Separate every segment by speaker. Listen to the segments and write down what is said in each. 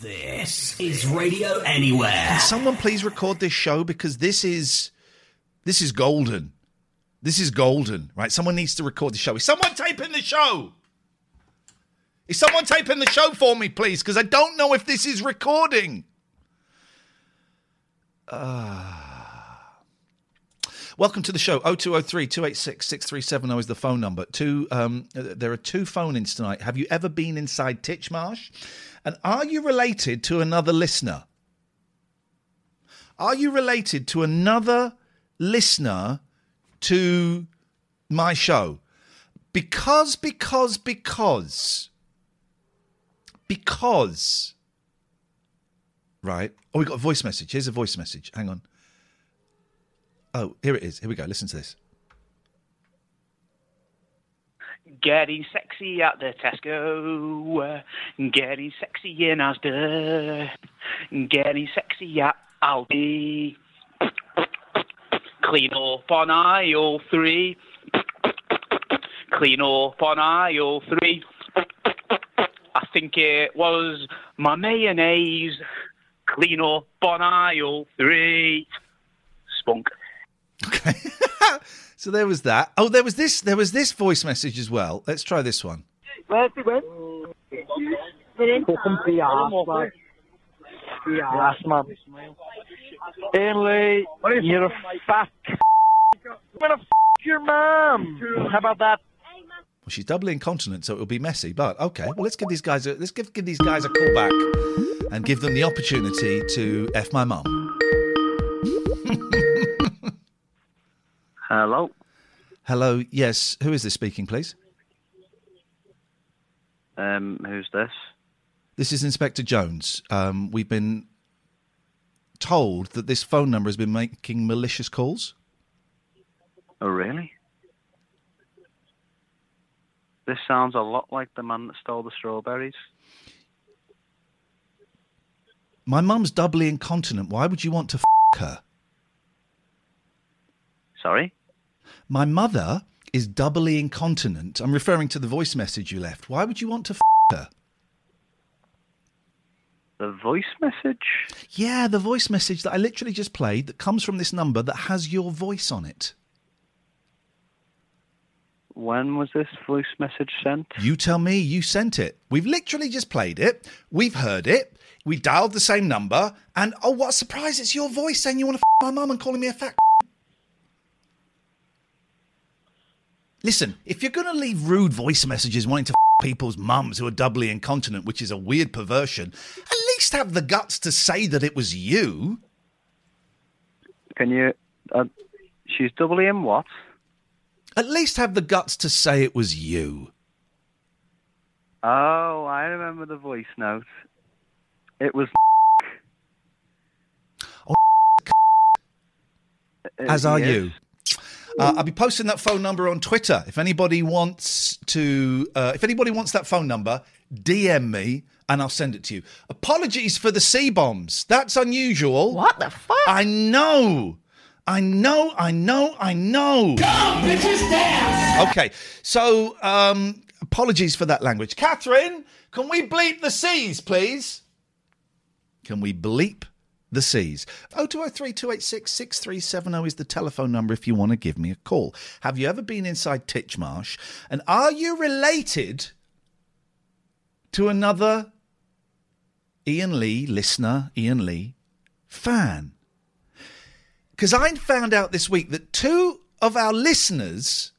Speaker 1: This is Radio Anywhere.
Speaker 2: Someone please record this show because this is this is golden. This is golden, right? Someone needs to record the show. Is someone taping the show? Is someone taping the show for me, please? Because I don't know if this is recording. Ah. Welcome to the show. 0203 286 6370 is the phone number. Two, um, uh, there are two phone ins tonight. Have you ever been inside Titchmarsh? And are you related to another listener? Are you related to another listener to my show? Because, because, because. Because. Right. Oh, we got a voice message. Here's a voice message. Hang on. Oh, here it is. Here we go. Listen to this.
Speaker 3: Getting sexy at the Tesco, getting sexy in Asda, getting sexy at Aldi. Clean up on aisle three, clean up on aisle three. I think it was my mayonnaise. Clean up on aisle three. Spunk.
Speaker 2: So there was that. Oh, there was this. There was this voice message as well. Let's try this one.
Speaker 4: Where's he went? Fucking the ass, like. The ass, man. Ainley, you're a fat. I'm gonna f your mum. How about that?
Speaker 2: Well, she's doubly incontinent, so it'll be messy. But okay, well, let's give these guys a let's give give these guys a call back and give them the opportunity to f my mum.
Speaker 5: Hello.
Speaker 2: Hello. Yes. Who is this speaking, please?
Speaker 5: Um, who's this?
Speaker 2: This is Inspector Jones. Um, we've been told that this phone number has been making malicious calls.
Speaker 5: Oh, really? This sounds a lot like the man that stole the strawberries.
Speaker 2: My mum's doubly incontinent. Why would you want to f her?
Speaker 5: Sorry?
Speaker 2: My mother is doubly incontinent. I'm referring to the voice message you left. Why would you want to f her?
Speaker 5: The voice message?
Speaker 2: Yeah, the voice message that I literally just played that comes from this number that has your voice on it.
Speaker 5: When was this voice message sent?
Speaker 2: You tell me you sent it. We've literally just played it. We've heard it. We dialed the same number. And oh, what a surprise. It's your voice saying you want to f my mum and calling me a fat. Listen, if you're going to leave rude voice messages wanting to f people's mums who are doubly incontinent, which is a weird perversion, at least have the guts to say that it was you.
Speaker 5: Can you. Uh, she's doubly in what?
Speaker 2: At least have the guts to say it was you.
Speaker 5: Oh, I remember the voice note. It was.
Speaker 2: As are
Speaker 5: Yes.
Speaker 2: you. Uh, I'll be posting that phone number on Twitter. If anybody wants to, uh, if anybody wants that phone number, DM me and I'll send it to you. Apologies for the C bombs. That's unusual.
Speaker 6: What the fuck?
Speaker 2: I know. I know. I know. I know. Okay, so um, apologies for that language. Katherine, can we bleep the C's, please? Can we bleep the C's? 0203 286 6370 is the telephone number if you want to give me a call. Have you ever been inside Titchmarsh? And are you related to another Iain Lee listener, Iain Lee fan. Because I found out this week that two of our listeners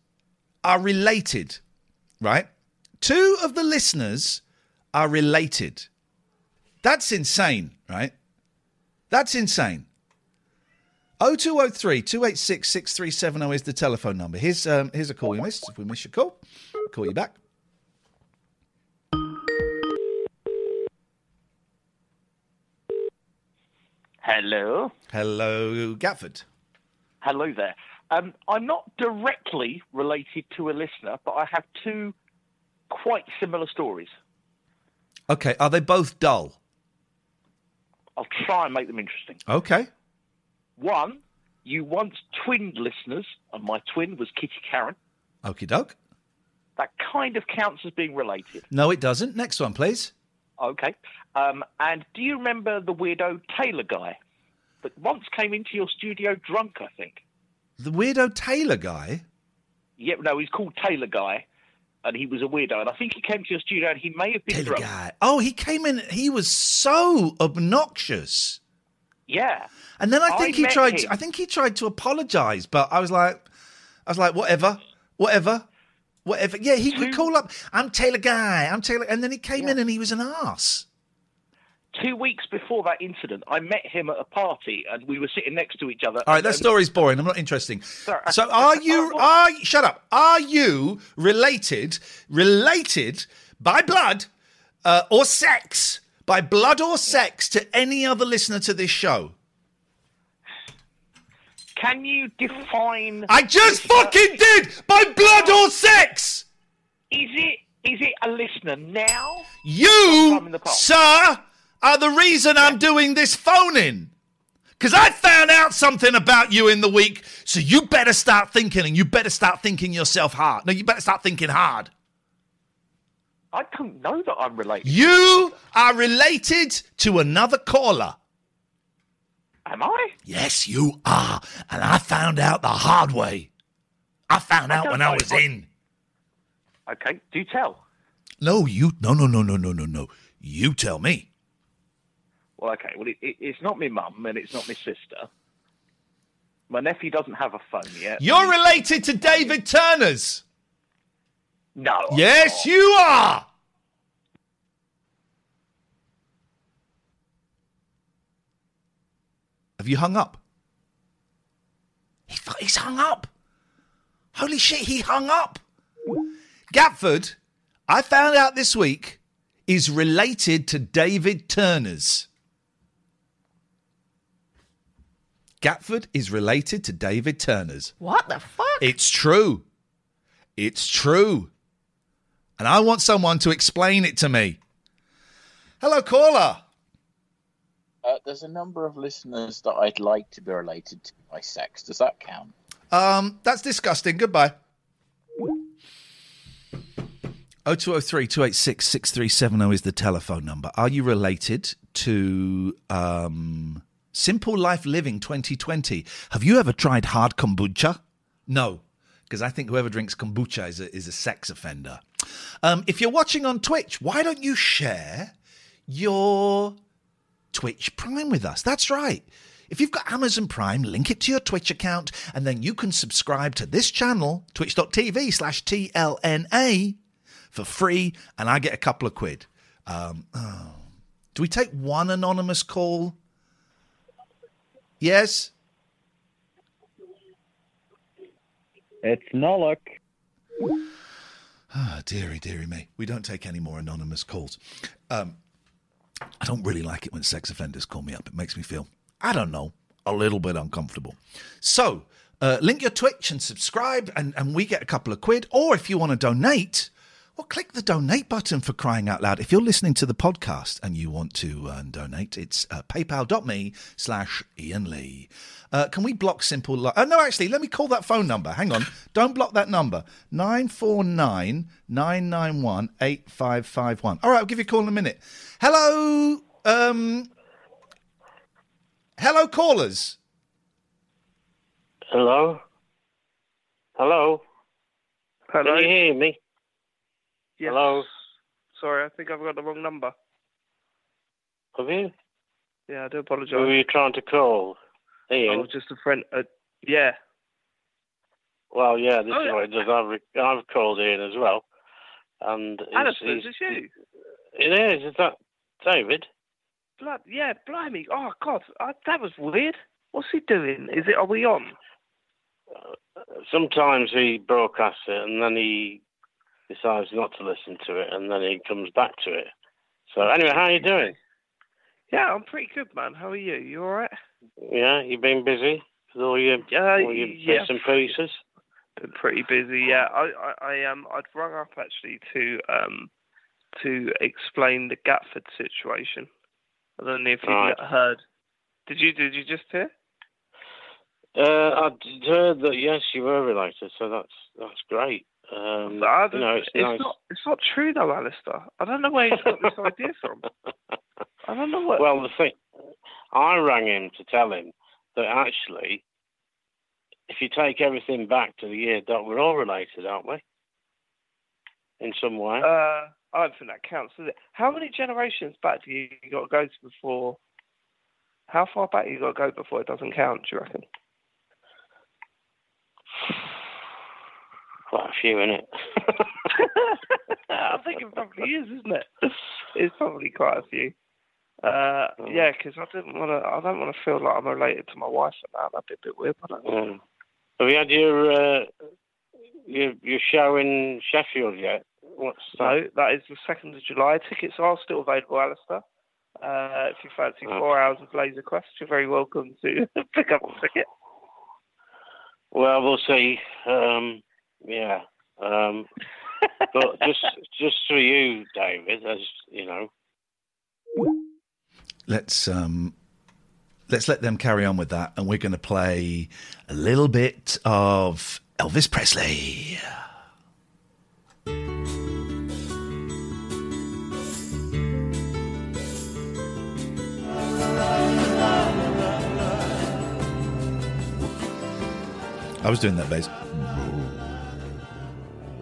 Speaker 2: are related, right? Two of the listeners are related. That's insane, right? That's insane. 0203 286 6370 is the telephone number. Here's, um, here's a call you missed. If we miss your call, call you back.
Speaker 7: Hello.
Speaker 2: Hello, Gatford.
Speaker 7: Hello there. Um, I'm not directly related to a listener, but I have two quite similar stories.
Speaker 2: Okay, are they both dull?
Speaker 7: I'll try and make them interesting.
Speaker 2: Okay.
Speaker 7: One, you once twinned listeners, and my twin was Kitty Karen.
Speaker 2: Okie doke.
Speaker 7: That kind of counts as being related.
Speaker 2: No, it doesn't. Next one, please.
Speaker 7: Okay. Um, and do you remember the weirdo Taylor guy that once came into your studio drunk, I think?
Speaker 2: The weirdo Taylor guy?
Speaker 7: Yeah, no, he's called Taylor Guy, and he was a weirdo. And I think he came to your studio and he may have been drunk.
Speaker 2: guy. Oh, he came in. He was so obnoxious.
Speaker 7: Yeah.
Speaker 2: And then I
Speaker 7: I
Speaker 2: think he tried.
Speaker 7: him.
Speaker 2: I think he tried to apologise, but I was like, I was like, whatever, whatever, whatever. Yeah, he would call up. I'm Taylor Guy. I'm Taylor, and then he came in and he was an ass.
Speaker 7: Two weeks before that incident, I met him at a party, and we were sitting next to each other.
Speaker 2: All right, that story's boring. I'm not interesting.
Speaker 7: Sorry.
Speaker 2: So, are you? Are shut up? Are you related? Related by blood uh, or sex? By blood or sex to any other listener to this show?
Speaker 7: Can you define?
Speaker 2: I just fucking did by blood or sex.
Speaker 7: Is it is it a listener now?
Speaker 2: You,
Speaker 7: Sometime in the past.
Speaker 2: sir, are the reason I'm doing this phone in. Because I found out something about you in the week, so you better start thinking and you better start thinking yourself hard. No, you better start thinking hard.
Speaker 7: I don't know that I'm related.
Speaker 2: You are related to another caller.
Speaker 7: Am I?
Speaker 2: Yes, you are. And I found out the hard way. I found out
Speaker 7: don't
Speaker 2: when I was
Speaker 7: I-
Speaker 2: in.
Speaker 7: Okay, do tell.
Speaker 2: No, you. No, no, no, no, no, no, no. You tell me.
Speaker 7: Well, okay. Well, it, it, it's not my mum and it's not my sister. My nephew doesn't have a phone yet.
Speaker 2: You're related to David Turner's.
Speaker 7: No.
Speaker 2: Yes, you are. Have you hung up? He, he's hung up. Holy shit, he hung up. Gatford, I found out this week, is related to David Turner's. Gatford is related to David Turner's.
Speaker 8: What the fuck?
Speaker 2: It's true. It's true. And I want someone to explain it to me. Hello, caller.
Speaker 9: Uh, there's a number of listeners that I'd like to be related to by sex. Does that count?
Speaker 2: Um, that's disgusting. Goodbye. 0203 286 6370 is the telephone number. Are you related to um, Simple Life Living 2020? Have you ever tried hard kombucha? No, because I think whoever drinks kombucha is a, is a sex offender. Um, if you're watching on Twitch, why don't you share your Twitch Prime with us? That's right. If you've got Amazon Prime, link it to your Twitch account, and then you can subscribe to this channel, twitch.tv slash TLNA, for free, and I get a couple of quid. Um, oh. Do we take one anonymous call? Yes?
Speaker 10: It's Nolok.
Speaker 2: Ah, dearie, dearie me. We don't take any more anonymous calls. Um, I don't really like it when sex offenders call me up. It makes me feel, I don't know, a little bit uncomfortable. So, uh, link your Twitch and subscribe, and, and we get a couple of quid. Or if you want to donate, well, click the donate button for crying out loud. If you're listening to the podcast and you want to uh, donate, it's uh, paypal.me slash Iain Lee. Uh, can we block simple? Li- oh, no, actually, let me call that phone number. Hang on. Don't block that number. 949 991 8551. All right, I'll give you a call in a minute. Hello. Um, hello, callers.
Speaker 11: Hello? Hello?
Speaker 12: Hello.
Speaker 11: Can you hear me?
Speaker 12: Yes.
Speaker 11: Hello?
Speaker 12: Sorry, I think I've got the wrong number.
Speaker 11: Have you?
Speaker 12: Yeah, I do apologise.
Speaker 11: Who were you trying to call? Iain?
Speaker 12: Oh, just a friend. Uh, yeah.
Speaker 11: Well, yeah, this
Speaker 12: Oh,
Speaker 11: is what it does. I've, I've called Iain as well. And it's,
Speaker 12: Alistair, is you?
Speaker 11: It is. Is that David?
Speaker 12: Blood, yeah, blimey. Oh, God, I, that was weird. What's he doing? Is it? Are we on?
Speaker 11: Sometimes he broadcasts it and then he decides not to listen to it and then he comes back to it. So anyway, how are you doing?
Speaker 12: Yeah, I'm pretty good, man. How are you? You all right?
Speaker 11: Yeah, you've been busy with all your,
Speaker 12: Uh,
Speaker 11: all your
Speaker 12: yeah.
Speaker 11: bits and pieces?
Speaker 12: Been pretty busy. Yeah, I, I, I um, I'd rung up actually to um, to explain the Gatford situation. I don't know if you
Speaker 11: Right.
Speaker 12: heard. Did you? Did you just hear?
Speaker 11: Uh, I heard that yes, you were related, so that's that's great. Um,
Speaker 12: I
Speaker 11: you
Speaker 12: don't-
Speaker 11: know, it's,
Speaker 12: it's
Speaker 11: nice.
Speaker 12: not. It's not true though, Alistair. I don't know where he's got this idea from. I don't know what.
Speaker 11: Well, the thing, I rang him to tell him that actually, if you take everything back to the year dot, we're all related, aren't we? In some way.
Speaker 12: Uh, I don't think that counts, does it? How many generations back do you got to go to before? How far back you got to go before it doesn't count? Do you reckon?
Speaker 11: Quite a few, in it.
Speaker 12: I think it probably is, isn't it? It's probably quite a few. Uh, yeah, because I didn't want to. I don't want to feel like I'm related to my wife and that. That'd be a bit weird. But I don't
Speaker 11: Mm. Have you had your uh, your your show in Sheffield yet? What's that?
Speaker 12: No, that is the second of July. Tickets are still available, Alistair. Uh, if you fancy four hours of Laser Quest, you're very welcome to pick up a ticket.
Speaker 11: Well, we'll see. Um, yeah. Um, but just just for you, David, as you know.
Speaker 2: Let's um, let's let them carry on with that, and we're going to play a little bit of Elvis Presley. I was doing that bass.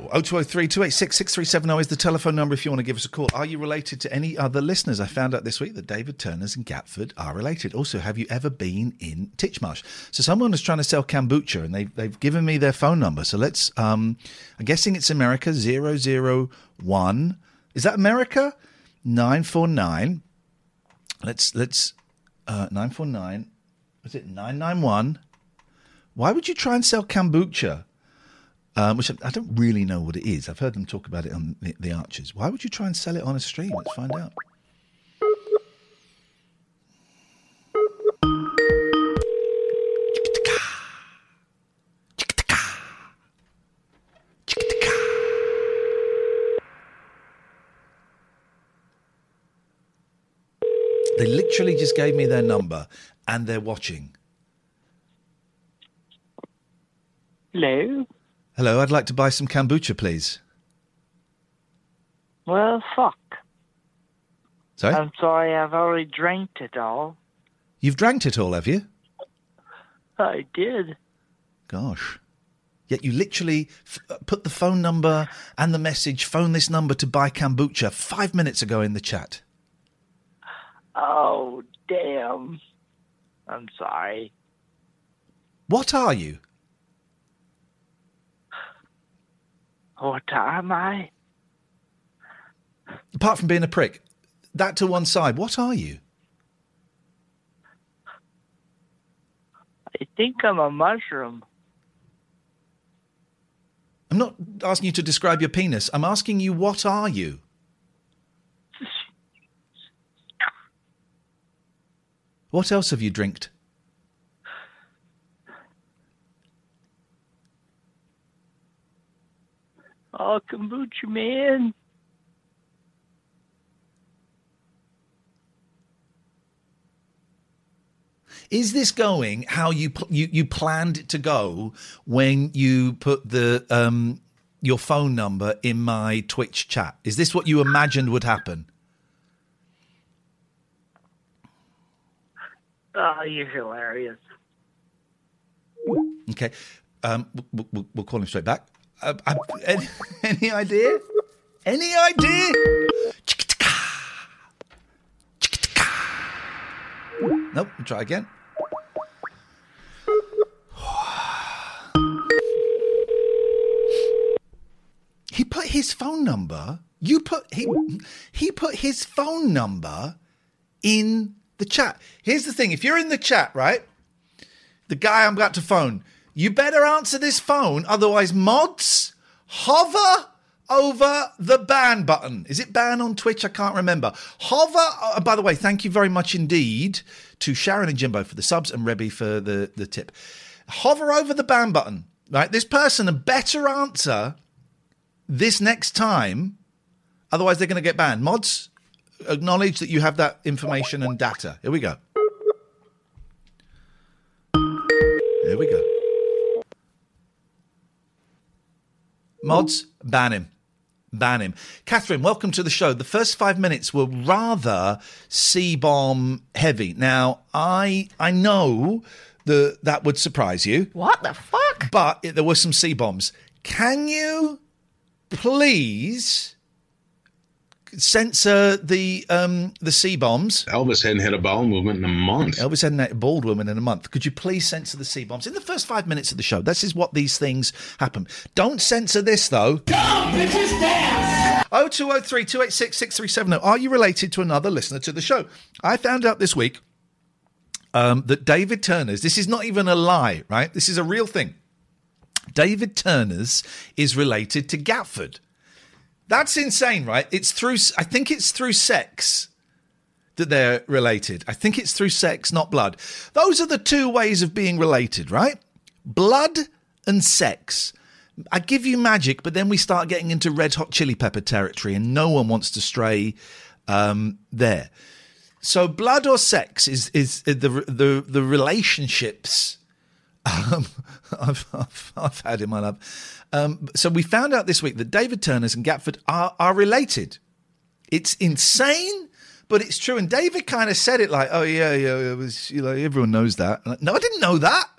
Speaker 2: 0203 286 6370 is the telephone number if you want to give us a call. Are you related to any other listeners? I found out this week that David Turners and Gatford are related. Also, have you ever been in Titchmarsh? So, someone is trying to sell kombucha and they've, they've given me their phone number. So, let's, um, I'm guessing it's America 001. Is that America? 949. Let's, let's, uh, 949. Was it 991? Why would you try and sell kombucha? Um, which I, I don't really know what it is. I've heard them talk about it on the, the Archers. Why would you try and sell it on a stream? Let's find out. They literally just gave me their number and they're watching.
Speaker 5: Hello.
Speaker 2: Hello, I'd like to buy some kombucha, please.
Speaker 5: Well, fuck.
Speaker 2: Sorry?
Speaker 5: I'm sorry, I've already drank it all.
Speaker 2: You've drank it all, have you?
Speaker 5: I did.
Speaker 2: Gosh. Yet you literally f- uh, put the phone number and the message, phone this number to buy kombucha five minutes ago in the chat.
Speaker 5: Oh, damn. I'm sorry.
Speaker 2: What are you?
Speaker 5: What am I?
Speaker 2: Apart from being a prick, that to one side, what are you?
Speaker 5: I think I'm a mushroom.
Speaker 2: I'm not asking you to describe your penis. I'm asking you, what are you? What else have you drinked?
Speaker 5: Oh, kombucha man.
Speaker 2: Is this going how you pl- you you planned it to go when you put the um your phone number in my Twitch chat? Is this what you imagined would happen?
Speaker 5: Oh, you're hilarious.
Speaker 2: Okay, um, we'll, we'll, we'll call him straight back. Uh, uh, any, any idea? Any idea? Nope. Try again. He put his phone number. You put he he put his phone number in the chat. Here's the thing: if you're in the chat, right, the guy I'm about to phone, you better answer this phone, otherwise, mods hover over the ban button. Is it ban on Twitch? I can't remember. Hover. Uh, by the way, thank you very much indeed to Sharon and Jimbo for the subs and Rebby for the the tip. Hover over the ban button. Right, this person a better answer this next time. Otherwise, they're going to get banned. Mods, acknowledge that you have that information and data. Here we go. Mods, ban him. Ban him. Katherine, welcome to the show. The first five minutes were rather C bomb heavy. Now, I I know that that would surprise you.
Speaker 8: What the fuck?
Speaker 2: But it, there were some C bombs. Can you please censor the um the C bombs?
Speaker 13: Elvis hadn't had a bowel movement in a month.
Speaker 2: Elvis hadn't had a bald woman in a month. Could you please censor the C bombs in the first five minutes of the show? This is what these things happen. Don't censor this though. Oh two oh three two eight six six three seven zero. Are you related to another listener to the show? I found out this week um, that David Turner's. This is not even a lie, right? This is a real thing. David Turner's is related to Gatford. That's insane, right? It's through. I think it's through sex that they're related. I think it's through sex, not blood. Those are the two ways of being related, right? Blood and sex. I give you magic, but then we start getting into red hot chili pepper territory, and no one wants to stray um, there. So, blood or sex is is the the the relationships um, I've, I've, I've had in my life. Um, so we found out this week that David Turner's and Gatford are are related. It's insane, but it's true. And David kind of said it like, "Oh yeah, yeah, it was you know everyone knows that." Like, no, I didn't know that.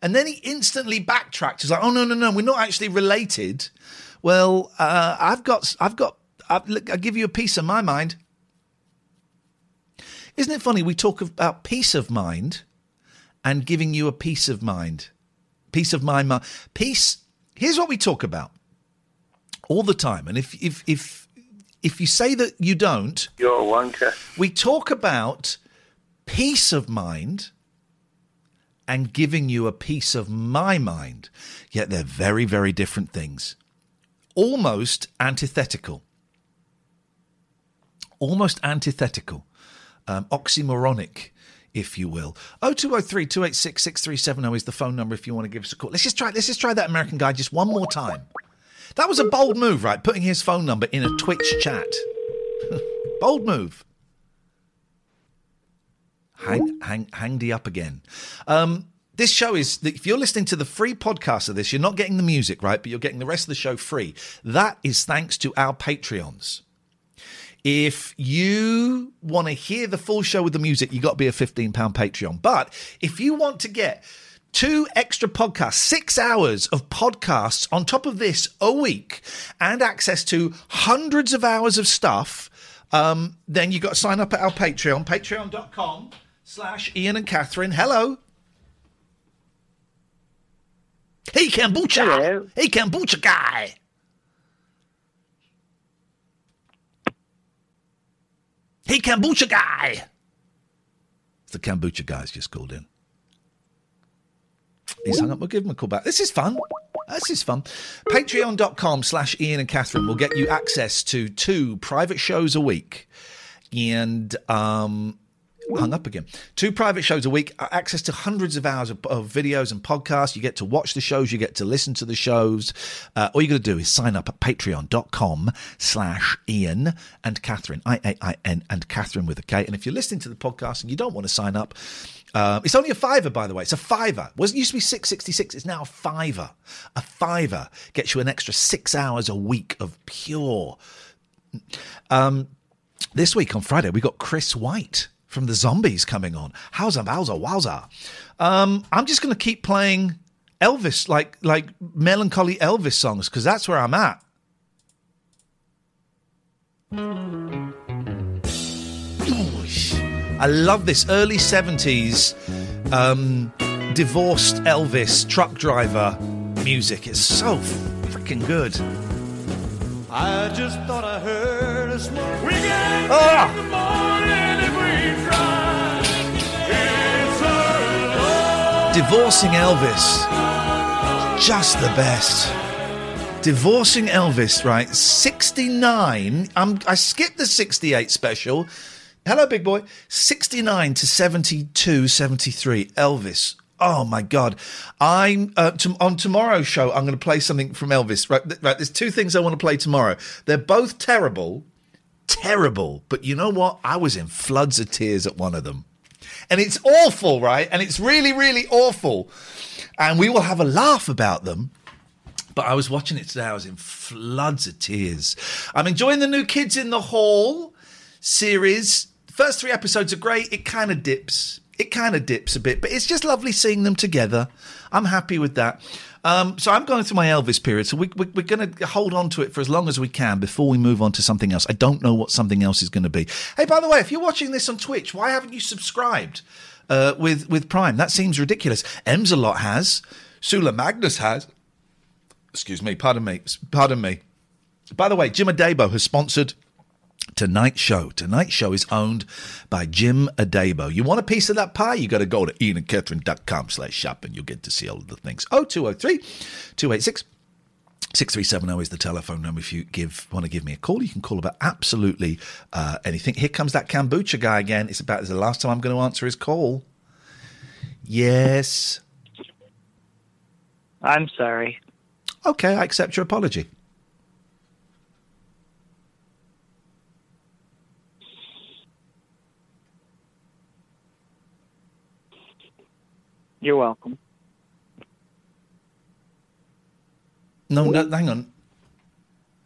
Speaker 2: And then he instantly backtracked. He's like, "Oh no, no, no, we're not actually related." Well, uh, I've got, I've got, I've, look, I'll give you a piece of my mind. Isn't it funny? We talk about peace of mind and giving you a peace of mind. Peace of mind. mi- Peace. Here's what we talk about all the time. And if if if if you say that you don't,
Speaker 12: You're a wanker.
Speaker 2: we talk about peace of mind and giving you a piece of my mind. Yet they're very, very different things. Almost antithetical. Almost antithetical. Um, oxymoronic, if you will. 0203 286 6370 is the phone number if you want to give us a call. Let's just try let's just try that American guy just one more time. That was a bold move, right? Putting his phone number in a Twitch chat. bold move. Hang, hang, hang the up again. Um, this show is, if you're listening to the free podcast of this, you're not getting the music, right? But you're getting the rest of the show free. That is thanks to our Patreons. If you want to hear the full show with the music, you got to be a £15 Patreon. But if you want to get two extra podcasts, six hours of podcasts on top of this a week, and access to hundreds of hours of stuff, um, then you got to sign up at our Patreon, patreon.com slash Iain and Katherine. Hello. Hey, kombucha. Hey, kombucha guy. Hey, kombucha guy. The kombucha guy's just called in. He's hung up. We'll give him a call back. This is fun. This is fun. Patreon.com slash Iain and Katherine will get you access to two private shows a week. And um hung up again. Two private shows a week, uh, access to hundreds of hours of, of videos and podcasts. You get to watch the shows, you get to listen to the shows. Uh, all you got to do is sign up at patreon.com slash Iain and Katherine, I-A-I-N and Katherine with a K. And if you're listening to the podcast and you don't want to sign up, uh, it's only a fiver, by the way. It's a fiver. It wasn't used to be six sixty six. It's now a fiver. A fiver gets you an extra six hours a week of pure. Um, this week on Friday, we got Chris White from the Zombies coming on. Howza, wowza, wowza. Um, I'm just going to keep playing Elvis, like like melancholy Elvis songs, because that's where I'm at. I love this early 70s um, divorced Elvis truck driver music. It's so freaking good.
Speaker 14: I just thought I heard a smoke. We can
Speaker 2: Ah!
Speaker 14: in the morning
Speaker 2: Divorcing Elvis. Just the best. Divorcing Elvis, right? 69. Um, I skipped the 68 special. Hello, big boy. 69 to 72, 73. Elvis. Oh my God! I'm uh, to, on tomorrow's show. I'm going to play something from Elvis. Right, th- right. There's two things I want to play tomorrow. They're both terrible, terrible. But you know what? I was in floods of tears at one of them, and it's awful, right? And it's really, really awful. And we will have a laugh about them. But I was watching it today. I was in floods of tears. I'm enjoying the new Kids in the Hall series. First three episodes are great. It kind of dips. It kind of dips a bit, but it's just lovely seeing them together. I'm happy with that. Um, so I'm going through my Elvis period. So we, we, we're going to hold on to it for as long as we can before we move on to something else. I don't know what something else is going to be. Hey, by the way, if you're watching this on Twitch, why haven't you subscribed uh, with with Prime? That seems ridiculous. Emsalot has. Sula Magnus has. Excuse me. Pardon me. Pardon me. By the way, Jim Adebo has sponsored Tonight's show. Tonight's show is owned by Jim Adebo. You want a piece of that pie? You got to go to iancatherine.com slash shop and you'll get to see all of the things. 0203 286 6370 is the telephone number if you give want to give me a call. You can call about absolutely uh, anything. Here comes that kombucha guy again. It's about the last time I'm going to answer his call. Yes.
Speaker 5: I'm sorry.
Speaker 2: Okay, I accept your apology.
Speaker 5: You're welcome.
Speaker 2: No, no, hang on.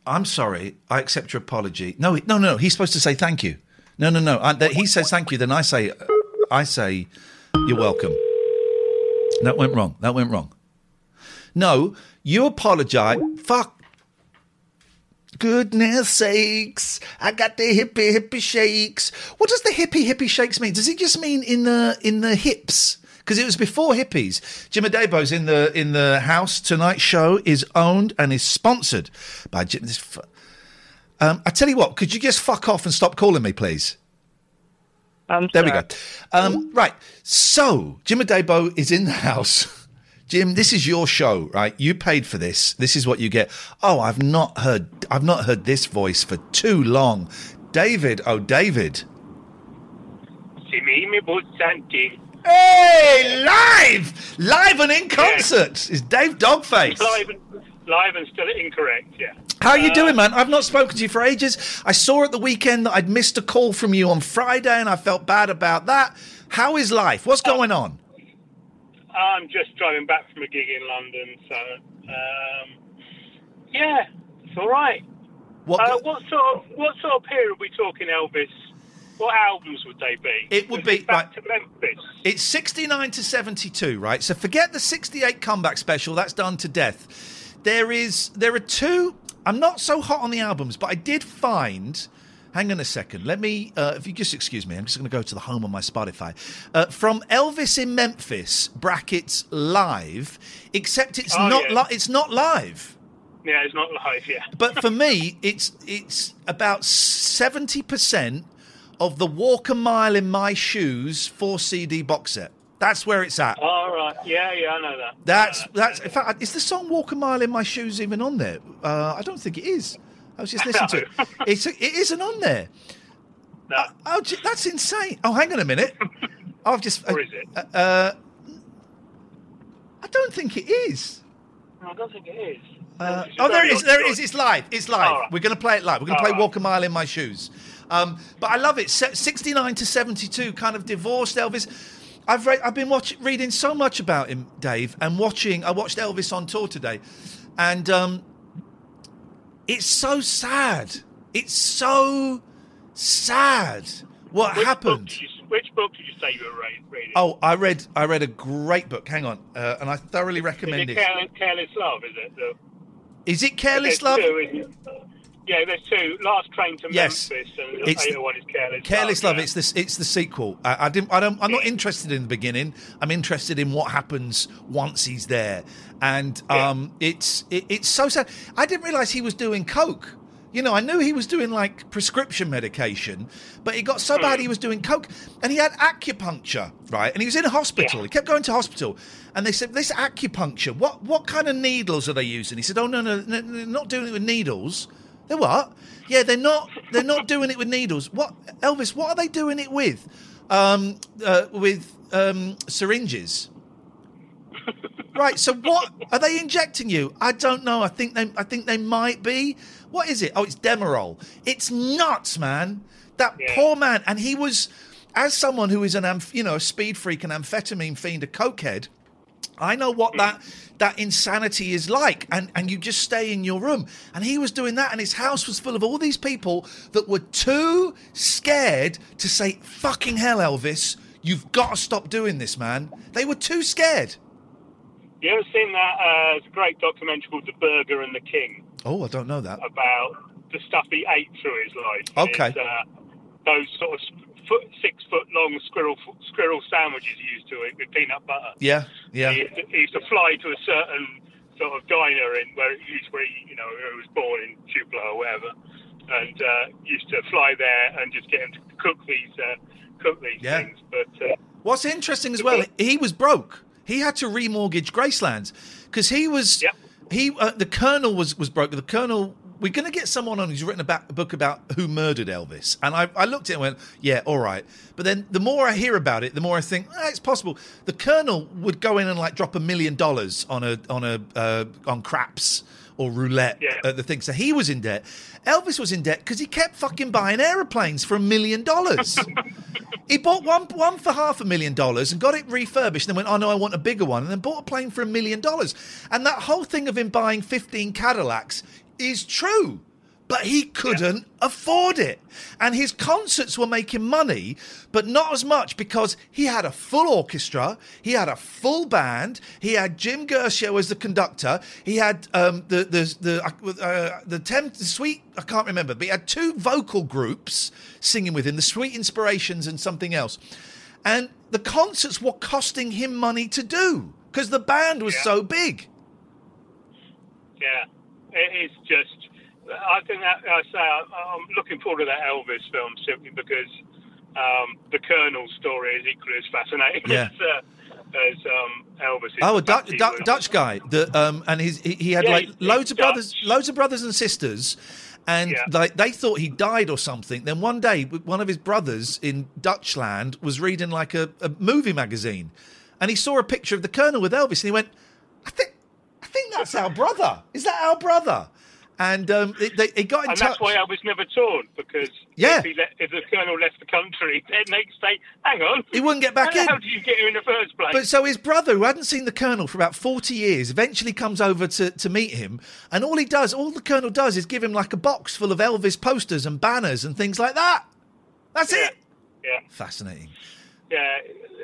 Speaker 2: I'm sorry. I accept your apology. No, no, no. He's supposed to say thank you. No, no, no. I, he says thank you. Then I say, uh, I say, you're welcome. That went wrong. That went wrong. No, you apologize. Fuck. Goodness sakes! I got the hippie hippie shakes. What does the hippie hippie shakes mean? Does it just mean in the in the hips? Because it was before hippies. Jim Adebo's in the in the house tonight. Show is owned and is sponsored by Jim. This, fu- um, I tell you what, could you just fuck off and stop calling me, please?
Speaker 5: I'm
Speaker 2: there we go. Um, right. So Jim Adebo is in the house. Jim, this is your show, right? You paid for this. This is what you get. Oh, I've not heard. I've not heard this voice for too long. David, oh David.
Speaker 15: Si mi mi bus Santi.
Speaker 2: Hey, live, live and in concert is Dave Dogface.
Speaker 15: Live and, live and still incorrect, yeah.
Speaker 2: How are you doing, man? I've not spoken to you for ages. I saw at the weekend that I'd missed a call from you on Friday, and I felt bad about that. How is life? What's going on?
Speaker 15: I'm just driving back from a gig in London, so um, yeah, it's all right.
Speaker 2: What,
Speaker 15: uh, what sort of what sort of period are we talking, Elvis? What albums would they be?
Speaker 2: It would be
Speaker 15: back to Memphis.
Speaker 2: It's 69 to 72, right? So forget the 68 comeback special. That's done to death. There is there are two I'm not so hot on the albums, but I did find Hang on a second. Let me, uh, if you just excuse me, I'm just going to go to the home on my Spotify. Uh, from Elvis in Memphis, brackets live, except it's
Speaker 15: Oh,
Speaker 2: not
Speaker 15: yeah.
Speaker 2: li- it's not live.
Speaker 15: Yeah, it's not live. Yeah,
Speaker 2: But for me, it's it's about seventy percent of the Walk a Mile in My Shoes four CD box set. That's where it's at.
Speaker 15: all right. Yeah, yeah, I know that.
Speaker 2: That's that's. In fact, is the song "Walk a Mile in My Shoes" even on there? Uh, I don't think it is. I was just listening to it. It's it isn't on there.
Speaker 15: No.
Speaker 2: Uh, oh, that's insane. Oh, hang on a minute. I've just.
Speaker 15: Or is it?
Speaker 2: Uh, uh, I don't think it is.
Speaker 15: No, I don't think it is.
Speaker 2: Uh, oh, there it is. There it is. It's live. It's live.
Speaker 15: Right.
Speaker 2: We're going to play it live. We're going to play
Speaker 15: right.
Speaker 2: "Walk a Mile in My Shoes." Um, but I love it. Se- Sixty-nine to seventy-two, kind of divorced Elvis. I've read, I've been watching, reading so much about him, Dave, and watching. I watched Elvis on tour today, and um, it's so sad. It's so sad. What
Speaker 15: Which
Speaker 2: happened?
Speaker 15: Book you, which book did you say you were reading?
Speaker 2: Oh, I read I read a great book. Hang on, uh, and I thoroughly recommend
Speaker 15: is
Speaker 2: it.
Speaker 15: it Careless, Love? Is it? The,
Speaker 2: Is it Careless Love?
Speaker 15: Two? Yeah, there's two. Last Train to
Speaker 2: Yes.
Speaker 15: Memphis, and
Speaker 2: It's
Speaker 15: the one is Careless.
Speaker 2: Careless
Speaker 15: Love.
Speaker 2: Love. It's the it's the sequel. I, I didn't. I don't. I'm not interested in the beginning. I'm interested in what happens once he's there, and um, it's it, it's so sad. I didn't realize he was doing coke. You know, I knew he was doing like prescription medication, but it got so bad he was doing coke, and he had acupuncture, right? And he was in a hospital. He kept going to hospital, and they said, "This acupuncture. What what kind of needles are they using?" He said, "Oh no, no, no, not doing it with needles." They're what? Yeah, they're not. They're not doing it with needles. What, Elvis? What are they doing it with? Um, uh, with um, syringes. Right. So what are they injecting you? I don't know. I think they. I think they might be. What is it? Oh, it's Demerol. It's nuts, man. That poor man, and he was, as someone who is an, amph- you know, a speed freak, an amphetamine fiend, a cokehead. I know what that that insanity is like, and and you just stay in your room. And he was doing that, and his house was full of all these people that were too scared to say, "Fucking hell, Elvis, you've got to stop doing this, man." They were too scared.
Speaker 15: You ever seen that? Uh, it's a great documentary called The Burger and the King
Speaker 2: Oh, I don't know that.
Speaker 15: about the stuff he ate through his life.
Speaker 2: Okay.
Speaker 15: It's, uh, those sort of foot, six foot long squirrel squirrel sandwiches he used to it with peanut butter.
Speaker 2: Yeah, yeah.
Speaker 15: He, used to- he used to fly to a certain sort of diner in where he used where he, you know he was born in Tupelo or whatever, and uh, used to fly there and just get him to cook these uh, cook these
Speaker 2: Yeah.
Speaker 15: things. But uh,
Speaker 2: What's interesting as well, he was broke. He had to remortgage Graceland because he was he uh, the Colonel was was broke. The Colonel. We're going to get someone on who's written about, a book about who murdered Elvis, and I, I looked at it and went, "Yeah, all right." But then the more I hear about it, the more I think ah, it's possible. The Colonel would go in and like drop a million dollars on a on a uh, on craps or roulette at the thing. So he was in debt. Elvis was in debt because he kept fucking buying aeroplanes for a million dollars. He bought one one for half a million dollars and got it refurbished and then went, Oh no, I want a bigger one, and then bought a plane for a million dollars. And that whole thing of him buying 15 Cadillacs is true. But he couldn't afford it. And his concerts were making money, but not as much because he had a full orchestra, he had a full band, he had Jim Gershow as the conductor, he had um, the the the uh, the, tem- the sweet I can't remember, but he had two vocal groups singing with him, the Sweet Inspirations and something else. And the concerts were costing him money to do because the band was so big.
Speaker 15: Yeah, it is just. I think that I say I, I'm looking forward to that Elvis film simply because um, the Colonel's story is equally as fascinating
Speaker 2: Yeah.
Speaker 15: as, uh, as um, Elvis.
Speaker 2: Oh, a
Speaker 15: The fact
Speaker 2: Du-
Speaker 15: he
Speaker 2: Du-
Speaker 15: was-
Speaker 2: Dutch guy. The um, and his he, he had
Speaker 15: Yeah,
Speaker 2: like loads of brothers, loads of brothers and sisters, and like they thought he died or something. Then one day, one of his brothers in Dutchland was reading like a, a movie magazine, and he saw a picture of the Colonel with Elvis, and he went, "I think, think that's our brother. Is that our brother?" And um, it, they, it got in
Speaker 15: and
Speaker 2: touch.
Speaker 15: that's why I was never toured because
Speaker 2: Yeah.
Speaker 15: if, if the Colonel left the country, then they'd say, "Hang on,
Speaker 2: He wouldn't get back
Speaker 15: how
Speaker 2: in.
Speaker 15: How did you get here in the first place?"
Speaker 2: But so his brother, who hadn't seen the Colonel for about 40 years, eventually comes over to, to meet him. And all he does, all the Colonel does is give him like a box full of Elvis posters and banners and things like that. That's it.
Speaker 15: yeah.
Speaker 2: Fascinating.
Speaker 15: Yeah,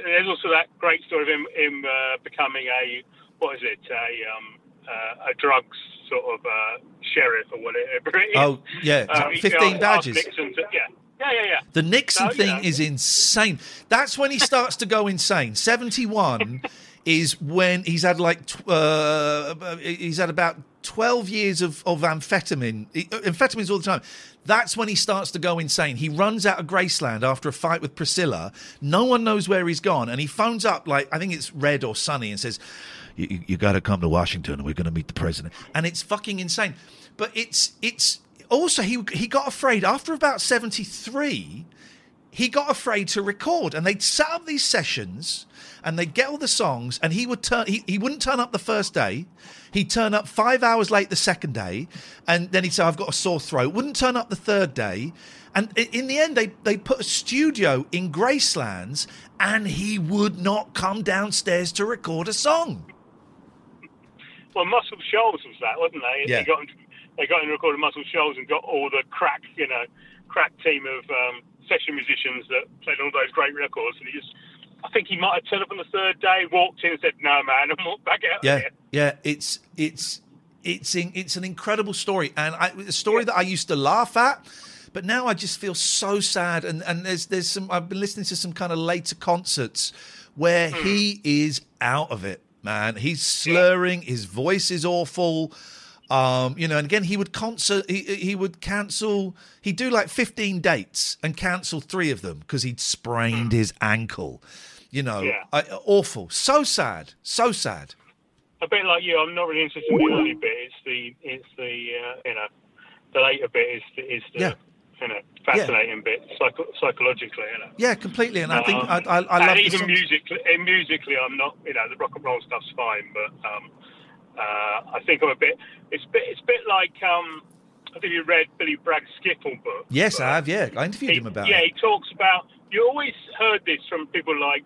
Speaker 15: there's also that great story of him, him uh, becoming a what is it, a um, uh, a drugs sort of uh, sheriff or whatever. it is.
Speaker 2: Oh, yeah,
Speaker 15: Um,
Speaker 2: 15
Speaker 15: uh, asked
Speaker 2: badges.
Speaker 15: Nixon to- yeah, yeah, yeah, yeah.
Speaker 2: The Nixon
Speaker 15: So, you
Speaker 2: thing
Speaker 15: know,
Speaker 2: is insane. That's when he starts to go insane. 71 is when he's had like, uh, he's had about 12 years of, of amphetamine, amphetamines all the time. That's when he starts to go insane. He runs out of Graceland after a fight with Priscilla. No one knows where he's gone. And he phones up, like, I think it's Red or Sonny, and says, you, you, got to come to Washington and we're going to meet the president. And it's fucking insane. But it's, it's, also he he got afraid after about 73 he got afraid to record. And they'd set up these sessions and they'd get all the songs and he would turn he, he wouldn't turn up the first day. He'd turn up five hours late the second day. And then he'd say i've got a sore throat. Wouldn't turn up the third day. And in the end they, they put a studio in gracelands and he would not come downstairs to record a song
Speaker 15: well, Muscle Shoals was that, wasn't they?
Speaker 2: Yeah.
Speaker 15: They got they got him to record Muscle Shoals and got all the crack, you know, crack team of um, session musicians that played all those great records. And he just, I think he might have turned up on the third day, walked in and said, "No, man," and walked back out.
Speaker 2: yeah
Speaker 15: here.
Speaker 2: yeah it's it's it's in, it's an incredible story, and I, a story that I used to laugh at. But now I just feel so sad, and, and there's there's some I've been listening to some kind of later concerts where he is out of it, man. He's slurring, his voice is awful. Um, you know, and again, he would concert, he, he would cancel, he'd do like 15 dates and cancel three of them because he'd sprained his ankle. You know,
Speaker 15: Yeah.
Speaker 2: I, awful. So sad. So sad.
Speaker 15: a bit like you, I'm not really interested in the early bit. It's the it's the uh, you know the later bit is the, is the
Speaker 2: Yeah.
Speaker 15: You know fascinating bit psycho- psychologically. Know.
Speaker 2: Yeah, completely. And I think I,
Speaker 15: Um,
Speaker 2: I, I love the
Speaker 15: even musically. eh, Musically, I'm not. You know, the rock and roll stuff's fine, but um, uh, I think I'm a bit. It's a bit. It's a bit like. Um, I think you read Billy Bragg's Skiffle book.
Speaker 2: Yes, I have. Yeah, I interviewed him about
Speaker 15: yeah,
Speaker 2: it.
Speaker 15: he talks about. You always heard this from people like,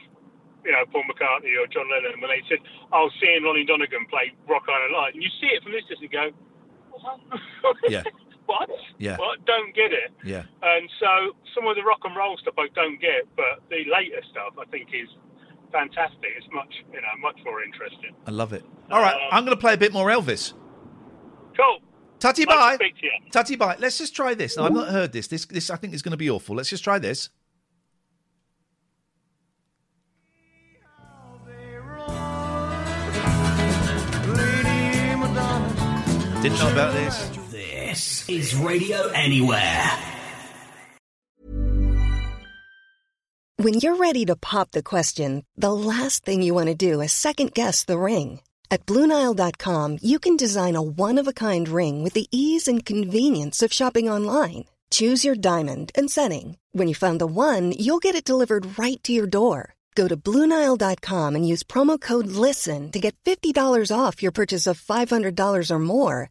Speaker 15: you know, Paul McCartney or John Lennon when they said, "Oh, seeing Lonnie Donegan play Rock Island Line," and you see it from this distance and go, "What?
Speaker 2: Yeah.
Speaker 15: what?
Speaker 2: Yeah.
Speaker 15: What? Don't get it."
Speaker 2: Yeah.
Speaker 15: And so some of the rock and roll stuff I don't get, but the later stuff I think is fantastic. It's much, you know, much more interesting.
Speaker 2: I love it. All right, um, I'm going to play a bit more Elvis.
Speaker 15: Cool.
Speaker 2: Tutty
Speaker 15: Nice
Speaker 2: bye. Tutty bye. Let's just try this. Now, I've not heard this. This, this I think is going to be awful. Let's just try this. Didn't know about this.
Speaker 1: Is Radio Anywhere.
Speaker 16: When you're ready to pop the question, the last thing you want to do is second guess the ring. At Bluenile.com, you can design a one of a kind ring with the ease and convenience of shopping online. Choose your diamond and setting. When you find the one, you'll get it delivered right to your door. Go to Bluenile.com and use promo code LISTEN to get $50 off your purchase of $500 or more.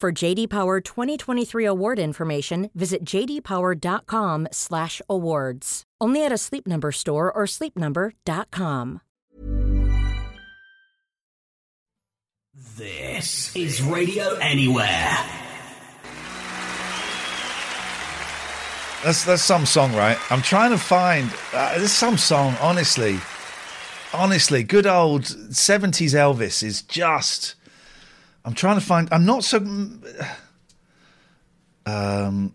Speaker 17: For JD Power 2023 award information, visit jdpower.com/awards. Only at a Sleep Number store or sleepnumber.com.
Speaker 1: This is Radio Anywhere.
Speaker 2: That's that's some song, right? I'm trying to find. Uh, there's some song, honestly. Honestly, good old 70s Elvis is just. I'm trying to find. I'm not so. Um,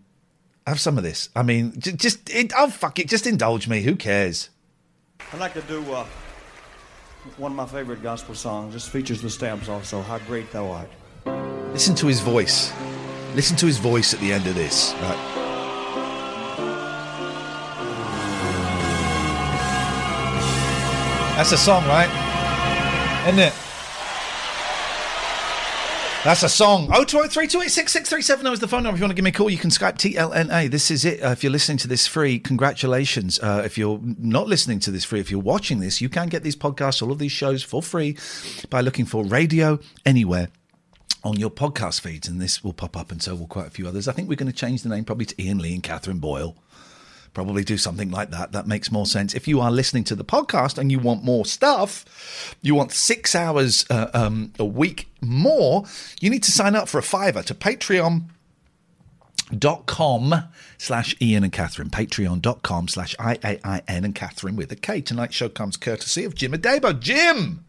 Speaker 2: have some of this. I mean, j- just. It, oh, fuck it. Just indulge me. Who cares?
Speaker 18: I'd like to do uh, one of my favorite gospel songs. This features the stamps also. How great thou art.
Speaker 2: Listen to his voice. Listen to his voice at the end of this. Right. That's a song, right? Isn't it? That's a song. Oh, 0203 is the phone number. If you want to give me a call, you can Skype TLNA. This is it. Uh, if you're listening to this free, congratulations. Uh, if you're not listening to this free, if you're watching this, you can get these podcasts, all of these shows for free by looking for Radio Anywhere on your podcast feeds. And this will pop up, and so will quite a few others. I think we're going to change the name probably to Iain Lee and Katherine Boyle probably do something like that. That makes more sense. If you are listening to the podcast and you want more stuff, you want six hours uh, um, a week more, you need to sign up for a fiver to Patreon dot com slash Iain and Katherine. Patreon.com slash I-A-I-N and Katherine with a K. Tonight's show comes courtesy of Jim Adebo. Jim!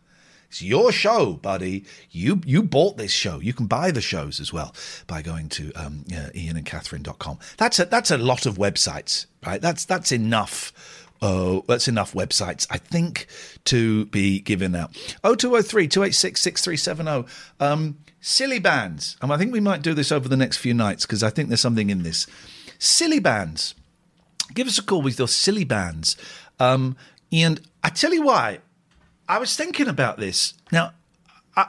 Speaker 2: It's your show, buddy. You you bought this show. You can buy the shows as well by going to um, uh, iainandkatherine.com. That's a, that's a lot of websites, right? That's that's enough oh, that's enough websites, I think, to be given out. 0203 286 6370. Um, silly bands. And I think we might do this over the next few nights because I think there's something in this. Silly bands. Give us a call with your silly bands. Um, and I tell you why. I was thinking about this. Now, I,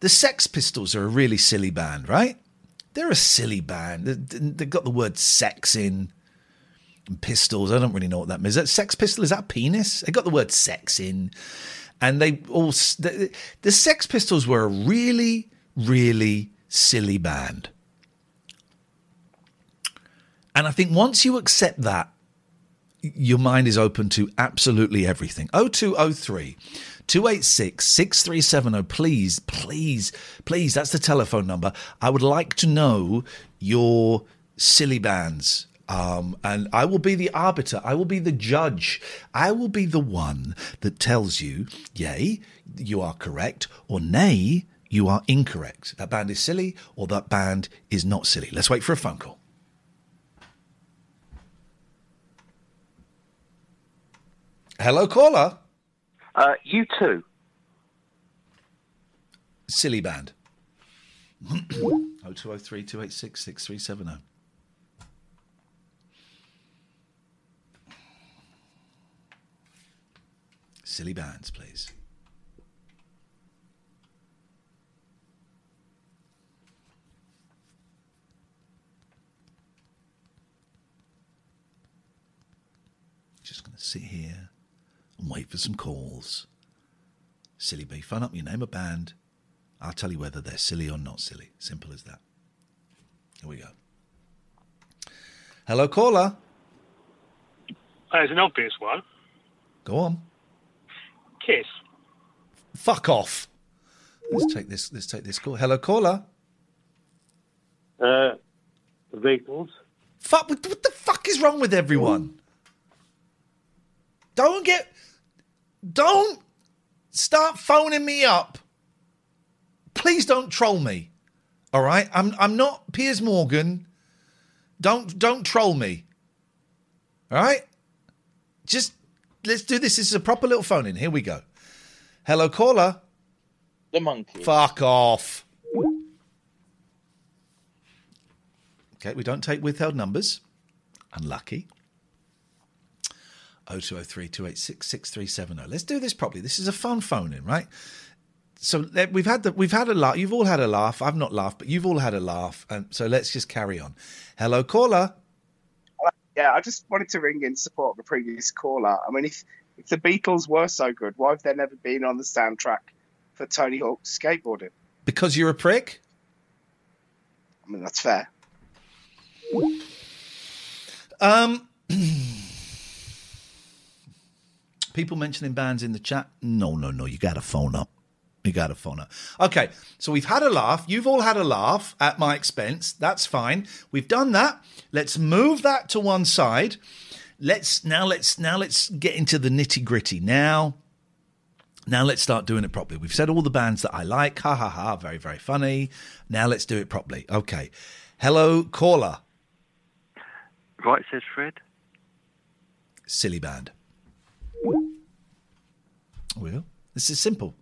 Speaker 2: the Sex Pistols are a really silly band, right? They're a silly band. They- They've got the word sex in and pistols. I don't really know what that means. Is that Sex Pistol? Is that penis? They got the word sex in. And they all. The, the Sex Pistols were a really, really silly band. And I think once you accept that, your mind is open to absolutely everything. 0203 286 6370. Please, please, please, that's the telephone number. I would like to know your silly bands. Um, and I will be the arbiter. I will be the judge. I will be the one that tells you, yay, you are correct, or nay, you are incorrect. That band is silly, or that band is not silly. Let's wait for a phone call. Hello, caller.
Speaker 7: Uh, you too.
Speaker 2: Silly band. 0203 286 6370. Silly bands, please. Just going to sit here and wait for some calls. Silly bee, phone up, you name a band. I'll tell you whether they're silly or not silly. Simple as that. Here we go. Hello, caller.
Speaker 15: There's an obvious one.
Speaker 2: Go on.
Speaker 15: Kiss.
Speaker 2: Fuck off. Let's take this. Let's take this call. Hello, caller.
Speaker 11: Uh, the Beatles.
Speaker 2: Fuck. What what the fuck is wrong with everyone? Don't get. Don't start phoning me up. Please don't troll me. All right. I'm. I'm not Piers Morgan. Don't. Don't troll me. All right. Just let's do this. This is a proper little phone in. Here we go. Hello, caller.
Speaker 9: The monkey.
Speaker 2: Fuck off. Okay, we don't take withheld numbers. Unlucky. 0203 286 6370. Let's do this properly. This is a fun phone in, right? So we've had the, we've had a laugh. You've all had a laugh. I've not laughed, but you've all had a laugh. And so let's just carry on. Hello, caller.
Speaker 19: Yeah, I just wanted to ring in support of the previous caller. I mean, if if the Beatles were so good, why have they never been on the soundtrack for Tony Hawk's skateboarding?
Speaker 2: Because you're a prick.
Speaker 19: I mean, that's fair.
Speaker 2: Um, people mentioning bands in the chat. No, no, no. You got to phone up. You got to phone up. Okay, so we've had a laugh. You've all had a laugh at my expense. That's fine. We've done that. Let's move that to one side. Let's now let's now let's get into the nitty gritty. Now, now let's start doing it properly. We've said all the bands that I like. Ha ha ha. Very very funny. Now let's do it properly. Okay. Hello, caller.
Speaker 10: Right, says Fred.
Speaker 2: silly band. Well, this is simple.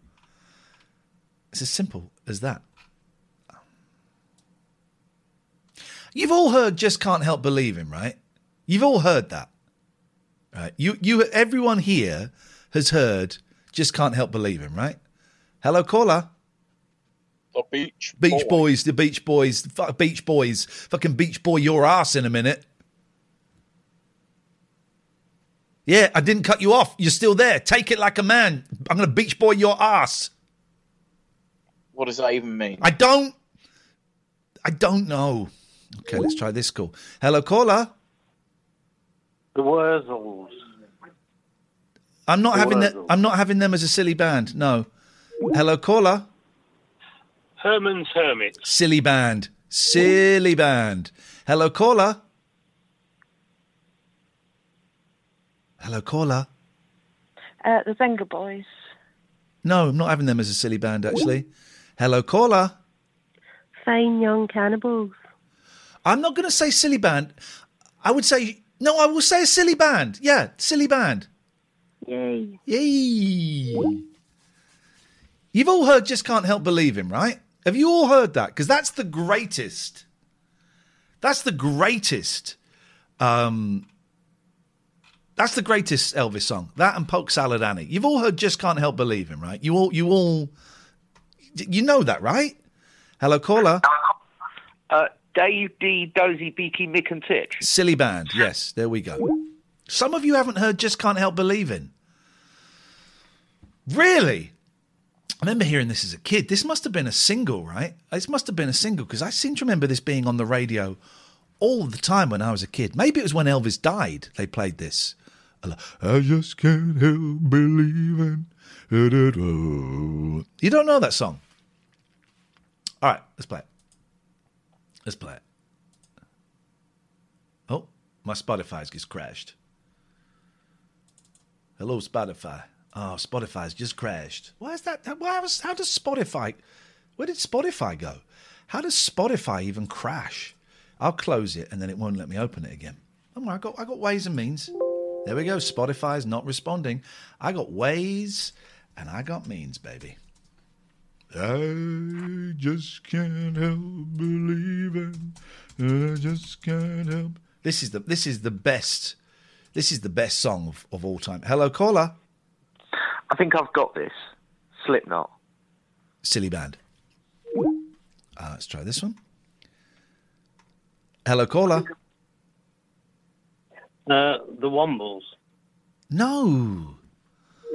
Speaker 2: It's as simple as that. You've all heard "Just Can't Help Believing," him, right? You've all heard that, right? You, you, everyone here has heard "Just Can't Help Believing," him, right? Hello, caller.
Speaker 9: The Beach
Speaker 2: Beach Boys, the Beach Boys, fuck Beach Boys, fucking Beach Boy, your ass in a minute. Yeah, I didn't cut you off. You're still there. Take it like a man. I'm going to Beach Boy your ass.
Speaker 9: What does that even mean?
Speaker 2: I don't. I don't know. Okay, let's try this call. Hello, caller.
Speaker 11: The Wurzels.
Speaker 2: I'm not
Speaker 11: The
Speaker 2: having that.
Speaker 11: Wurzels.
Speaker 2: I'm not having them as a silly band. No. Hello, caller.
Speaker 15: Herman's Hermits.
Speaker 2: Silly band. Silly band. Hello, caller. Hello, caller.
Speaker 20: Uh, the Venga Boys.
Speaker 2: No, I'm not having them as a silly band, actually. Hello, caller.
Speaker 20: Fine Young Cannibals.
Speaker 2: I'm not going to say silly band. I would say No, I will say a silly band. Yeah, silly band.
Speaker 20: Yay.
Speaker 2: Yay. You've all heard Just Can't Help Believing, right? Have you all heard that? Because that's the greatest. That's the greatest. Um, that's the greatest Elvis song. That and Polk Salad Annie. You've all heard Just Can't Help Believing, right? You all, you all, you know that, right? Hello, caller.
Speaker 7: Uh, Dave Dee Dozy Beaky Mick and Tich.
Speaker 2: Silly band. Yes, there we go. Some of you haven't heard Just Can't Help Believing. Really? I remember hearing this as a kid. This must have been a single, right? This must have been a single because I seem to remember this being on the radio all the time when I was a kid. Maybe it was when Elvis died they played this. I just can't help believing. You don't know that song? All right, let's play it. Let's play it. Oh, my Spotify's just crashed. Hello, Spotify. Oh, Spotify's just crashed. Why is that? Why was, how does Spotify? Where did Spotify go? How does Spotify even crash? I'll close it and then it won't let me open it again. Oh, I got I got ways and means. There we go. Spotify's not responding. I got ways and I got means, baby. I just can't help believing. I just can't help. This is the this is the best. This is the best song of, of all time. Hello, caller.
Speaker 7: I think I've got this. Slipknot.
Speaker 2: Silly band. Uh, let's try this one. Hello, caller.
Speaker 11: Uh, the Wombles.
Speaker 2: No.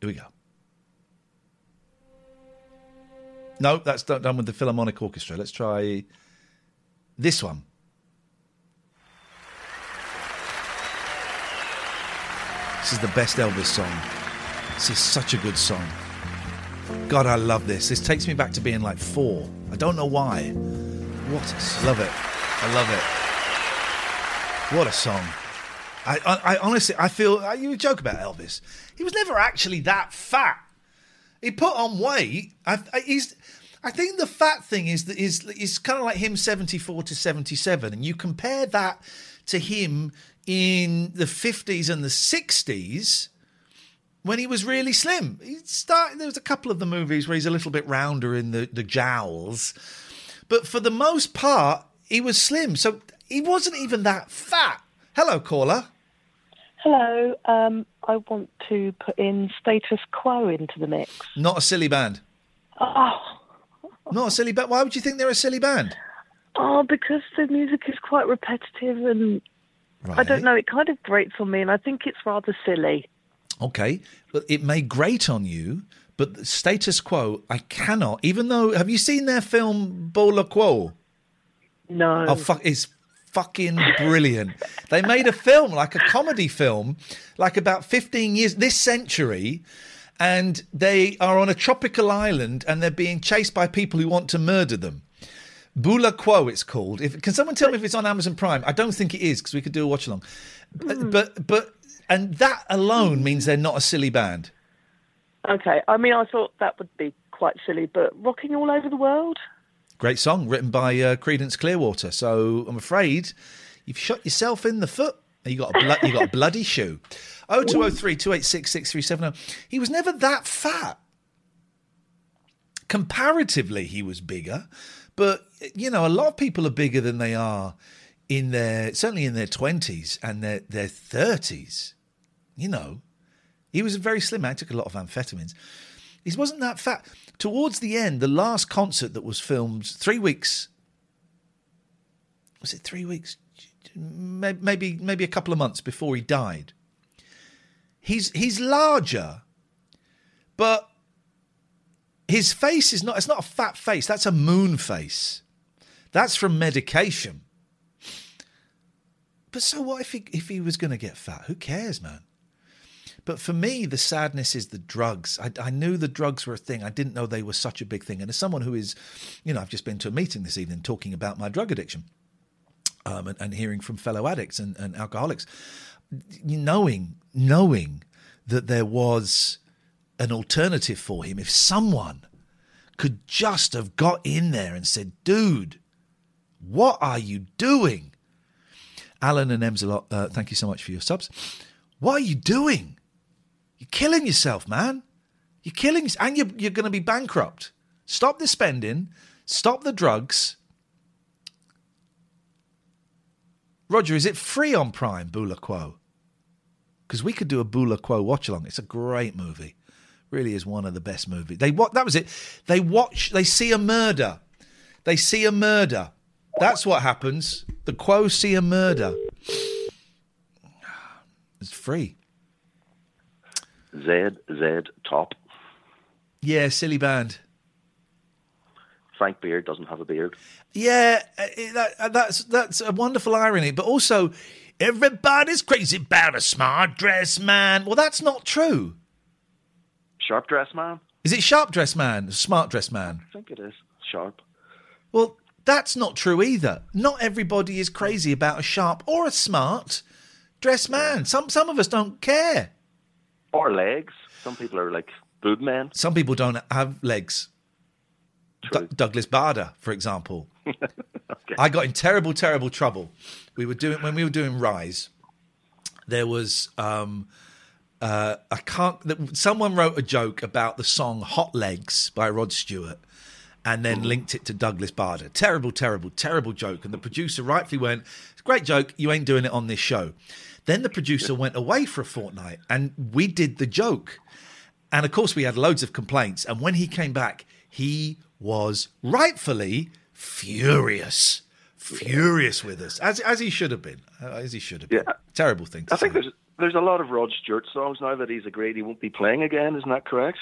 Speaker 2: Here we go. No, that's done done with the Philharmonic Orchestra. Let's try this one. This is the best Elvis song. This is such a good song. God, I love this. This takes me back to being like four. I don't know why. What a, love it. I love it. What a song. I, I, I honestly, I feel uh, you joke about Elvis. He was never actually that fat. He put on weight. I, I, he's. I think the fat thing is that is is kind of like him seventy four to seventy seven, and you compare that to him in the fifties and the sixties when he was really slim. He started. There was a couple of the movies where he's a little bit rounder in the the jowls, but for the most part, he was slim. So he wasn't even that fat. Hello, caller.
Speaker 20: Hello. Um, I want to put in status quo into the mix.
Speaker 2: Not a silly band.
Speaker 20: Oh,
Speaker 2: Not a silly band. Why would you think they're a silly band?
Speaker 20: oh, because the music is quite repetitive and I don't know. It kind of grates on me, and I think it's rather silly.
Speaker 2: Okay, but it may grate on you, but the status quo, I cannot. Even though, have you seen their film Bula Quo?
Speaker 20: No.
Speaker 2: Oh fuck! It's fucking brilliant. they made a film, like a comedy film, like about fifteen years this century, and they are on a tropical island and they're being chased by people who want to murder them. Bula Quo, it's called. If, can someone tell me if it's on Amazon Prime? I don't think it is because we could do a watch along. But, hmm. but but and that alone means they're not a silly band.
Speaker 20: Okay. I mean, I thought that would be quite silly, but rocking all over the world.
Speaker 2: Great song written by uh, Creedence Clearwater. So I'm afraid you've shot yourself in the foot. You got a blo- you got a bloody shoe. Oh two oh three two eight six six three seven zero. He was never that fat. Comparatively, he was bigger, but you know, a lot of people are bigger than they are in their certainly in their twenties and their their thirties. You know, he was a very slim. I took a lot of amphetamines. He wasn't that fat. Towards the end, the last concert that was filmed three weeks. Was it three weeks? Maybe maybe a couple of months before he died. He's he's larger, but his face is not. It's not a fat face. That's a moon face. That's from medication. But so what if he if he was going to get fat? Who cares, man? But for me, the sadness is the drugs. I, I knew the drugs were a thing. I didn't know they were such a big thing. And as someone who is, you know, I've just been to a meeting this evening talking about my drug addiction um, and, and hearing from fellow addicts and, and alcoholics, knowing, knowing that there was an alternative for him. If someone could just have got in there and said, dude, What are you doing? Alan and Emsalot, uh, thank you so much for your subs. What are you doing? Killing yourself, man. You're killing, and you're, you're going to be bankrupt. Stop the spending. Stop the drugs. Roger, is it free on Prime, Bula Quo? Because we could do a Bula Quo watch along. It's a great movie. Really is one of the best movies. They what that was it. They watch. They see a murder. They see a murder. That's what happens. The Quo see a murder. It's free.
Speaker 21: Z Z top.
Speaker 2: Yeah, silly band.
Speaker 21: Frank Beard doesn't have a beard.
Speaker 2: Yeah, uh, that, uh, that's that's a wonderful irony, but also everybody's crazy about a smart dress man. Well, that's not true.
Speaker 21: Sharp dress man.
Speaker 2: Is it sharp dress man, smart dress man?
Speaker 21: I think it is sharp.
Speaker 2: Well, that's not true either. Not everybody is crazy about a sharp or a smart dress man. Some some of us don't care.
Speaker 21: Or legs. Some people are like boob men.
Speaker 2: Some people don't have legs. D- Douglas Bader, for example. I got in terrible, terrible trouble. We were doing when we were doing Rise. There was um, uh, I can't. Someone wrote a joke about the song "Hot Legs" by Rod Stewart, and then linked it to Douglas Bader. Terrible, terrible, terrible joke. And the producer rightfully went, "Great joke. You ain't doing it on this show." Then the producer went away for a fortnight, and we did the joke. And of course, we had loads of complaints. And when he came back, he was rightfully furious, furious with us, as as he should have been, uh, as he should have been.
Speaker 21: Yeah.
Speaker 2: Terrible thing. To
Speaker 21: I think there's there's a lot of Rod Stewart songs now that he's agreed he won't be playing again. Isn't that correct?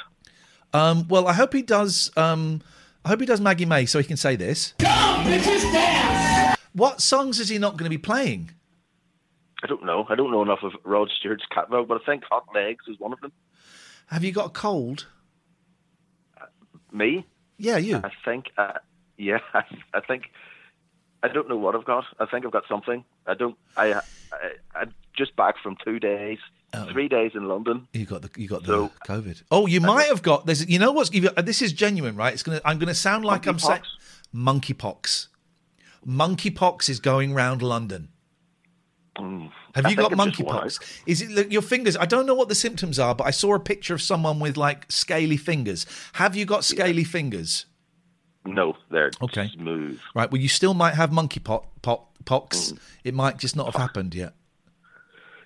Speaker 2: Um, well, I hope he does. Um, I hope he does Maggie May, so he can say this. What songs is he not going to be playing?
Speaker 21: I don't know. I don't know enough of Rod Stewart's catalog, but I think Hot Legs is one of them.
Speaker 2: Have you got a cold?
Speaker 21: Me?
Speaker 2: Yeah, you.
Speaker 21: I think. Uh, yeah, I, I think. I don't know what I've got. I think I've got something. I don't. I. I I'm just back from two days, three days in London.
Speaker 2: You got the you got the COVID. Oh, you might have got. There's. You know what's? This is genuine, right? It's gonna. I'm gonna sound like I'm saying monkeypox. Monkeypox is going round London. Have
Speaker 21: Mm. I
Speaker 2: you got monkeypox? Is it look, your fingers? I don't know what the symptoms are, but I saw a picture of someone with like scaly fingers. Have you got scaly fingers?
Speaker 21: No, they're
Speaker 2: Okay.
Speaker 21: smooth.
Speaker 2: Right. Well, you still might have monkeypox.
Speaker 21: Mm.
Speaker 2: It might just not have happened yet.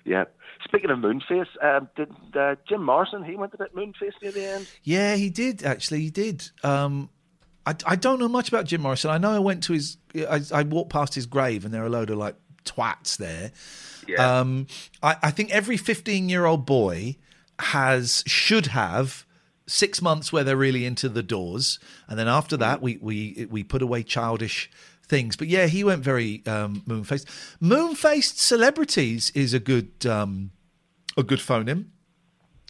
Speaker 21: Yeah. Speaking of Moonface, um, did uh, Jim Morrison? He went to that Moonface near the end.
Speaker 2: Yeah, he did actually. He did. Um, I, I don't know much about Jim Morrison. I know I went to his. I, I walked past his grave, and there are a load of like twats there.
Speaker 21: Yeah.
Speaker 2: Um, I, I think every fifteen-year-old boy has should have six months where they're really into the doors, and then after that, we we we put away childish things. But yeah, he went very um, moon-faced. Moon-faced celebrities is a good um, a good phoneme.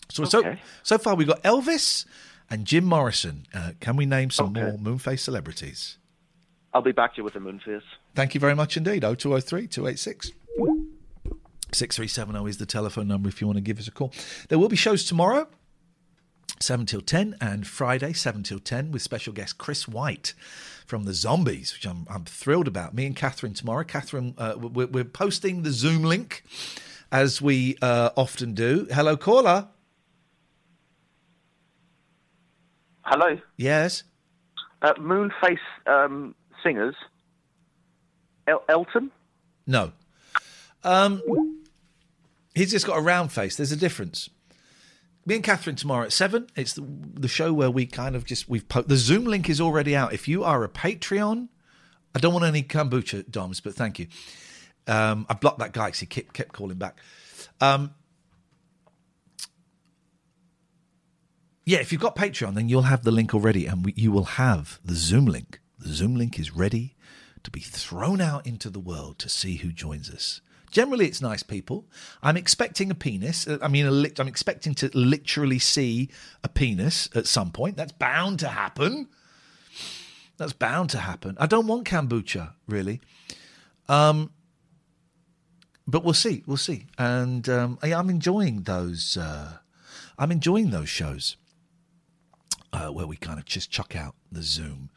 Speaker 2: So so
Speaker 21: Okay.
Speaker 2: so far we've got Elvis and Jim Morrison. Uh, can we name some more moon-faced celebrities?
Speaker 21: I'll be back to you with a Moonface.
Speaker 2: Thank you very much indeed. 0203 286 6370 is the telephone number if you want to give us a call. There will be shows tomorrow, 7 till 10, and Friday, 7 till 10, with special guest Chris White from the Zombies, which I'm, I'm thrilled about. Me and Katherine tomorrow. Katherine, uh, we're, we're posting the Zoom link as we uh, often do. Hello, caller.
Speaker 7: Hello.
Speaker 2: Yes.
Speaker 7: Uh, Moonface um, singers. El- Elton.
Speaker 2: No. Um, he's just got a round face. There's a difference. Me and Katherine tomorrow at seven. It's the, the show where we kind of just we've po- the Zoom link is already out. If you are a Patreon, I don't want any kombucha doms, but thank you. Um, I blocked that guy because he kept, kept calling back. Um, yeah, if you've got Patreon, then you'll have the link already, and we, you will have the Zoom link. Zoom link is ready to be thrown out into the world to see who joins us. Generally, it's nice people. I'm expecting a penis. Uh, I mean, lit- I'm expecting to literally see a penis at some point. That's bound to happen. That's bound to happen. I don't want kombucha, really. Um, but we'll see. We'll see. And um, I, I'm enjoying those. Uh, I'm enjoying those shows uh, where we kind of just chuck out the Zoom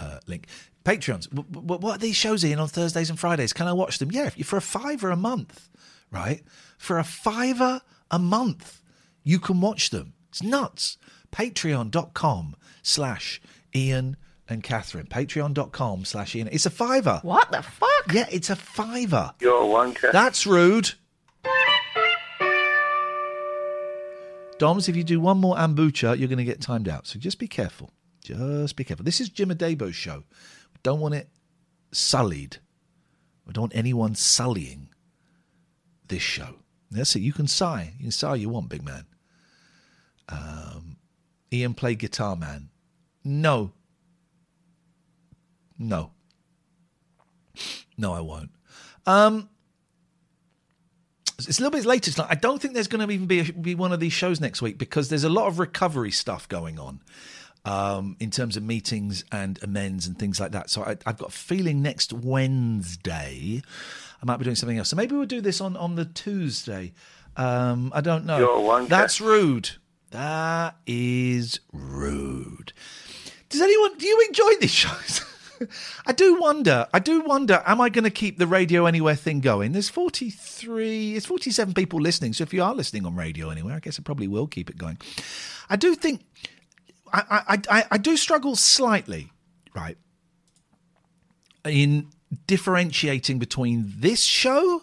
Speaker 2: uh, link. Patreons. W- w- what are these shows in on Thursdays and Fridays? Can I watch them? Yeah, if you, for a fiver a month, right? For a fiver a month, you can watch them. It's nuts. Patreon.com slash Iain and Katherine. Patreon.com slash Iain. It's a fiver.
Speaker 20: What the fuck?
Speaker 2: Yeah, it's a fiver.
Speaker 7: You're a wanker.
Speaker 2: That's rude. Doms, if you do one more ambucha, you're going to get timed out. So just be careful. Just be careful. This is Jim Adebo's show. We don't want it sullied. We don't want anyone sullying this show. That's it. You can sigh. You can sigh you want, big man. Um, Iain play guitar man. No. No. No, I won't. Um, it's a little bit later tonight. I don't think there's going to even be a, be one of these shows next week because there's a lot of recovery stuff going on um, in terms of meetings and amends and things like that. So I, I've got a feeling next Wednesday I might be doing something else. So maybe we'll do this on on the Tuesday. Um, I don't know.
Speaker 7: You're.
Speaker 2: That's rude. That is rude. Does anyone do you enjoy these shows? I do wonder. I do wonder. Am I going to keep the Radio Anywhere thing going? There's 43, it's 47 people listening. So if you are listening on Radio Anywhere, I guess I probably will keep it going. I do think. I I I, do struggle slightly, right, in differentiating between this show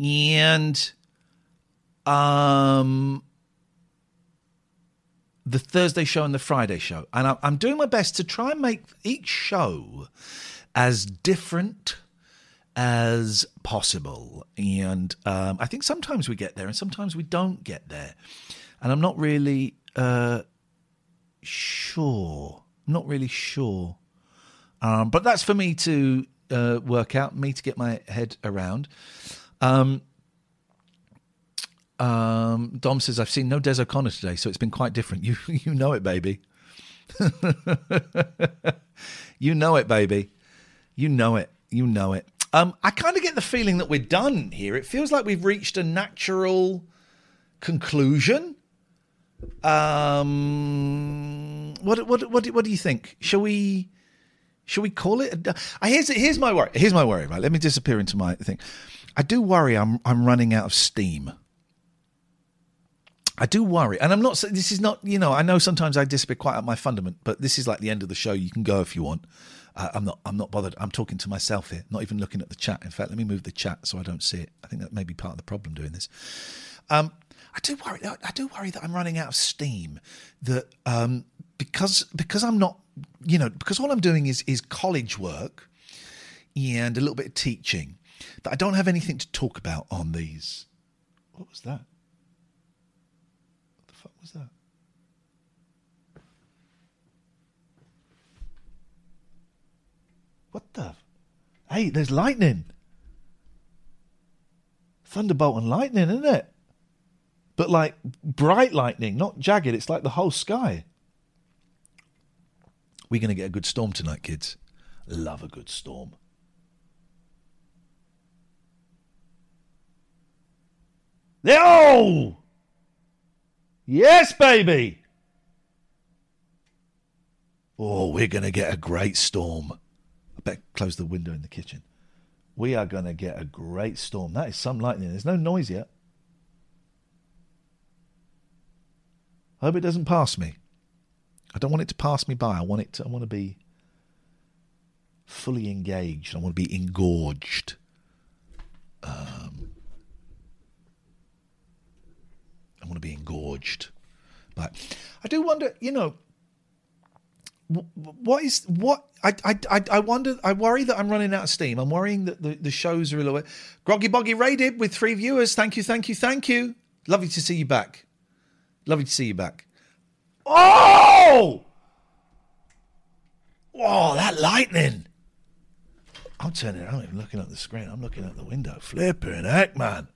Speaker 2: and um the Thursday show and the Friday show. And I- I'm doing my best to try and make each show as different as possible. And um, I think sometimes we get there and sometimes we don't get there. And I'm not really uh, sure. Not really sure. Um, but that's for me to uh, work out, me to get my head around. Um, um, Dom says, I've seen no Des O'Connor today, so it's been quite different. You, you know it, baby. you know it, baby. You know it. You know it. Um, I kind of get the feeling that we're done here. It feels like we've reached a natural conclusion. Um, what, what, what, what do you think? Shall we, shall we call it? A, uh, here's, here's my worry. Here's my worry, right? Let me disappear into my thing. I do worry I'm, I'm running out of steam. I do worry, and I'm not. This is not. You know, I know sometimes I disappear quite at my fundament, but this is like the end of the show. You can go if you want. Uh, I'm not. I'm not bothered. I'm talking to myself here, not even looking at the chat. In fact, let me move the chat so I don't see it. I think that may be part of the problem doing this. Um, I do worry. I do worry that I'm running out of steam. That um, because because I'm not. You know, because all I'm doing is is college work and a little bit of teaching. That I don't have anything to talk about on these. What was that? What the fuck was that? What the? Hey, there's lightning. Thunderbolt and lightning, isn't it? But like bright lightning, not jagged. It's like the whole sky. We're going to get a good storm tonight, kids. Love a good storm. No! Yes, baby. Oh, we're going to get a great storm. I bet close the window in the kitchen. We are going to get a great storm. That is some lightning. There's no noise yet. I hope it doesn't pass me. I don't want it to pass me by. I want it to, I want to be fully engaged. I want to be engorged. Um, I want to be engorged. But I do wonder, you know, what is what I, I I wonder I worry that I'm running out of steam. I'm worrying that the, the shows are a little bit groggy boggy rated with three viewers. Thank you, thank you, thank you. Lovely to see you back. Lovely to see you back. Oh! Whoa, that lightning. I'm turning I'm not even looking at the screen. I'm looking at the window. Flipping heck, man.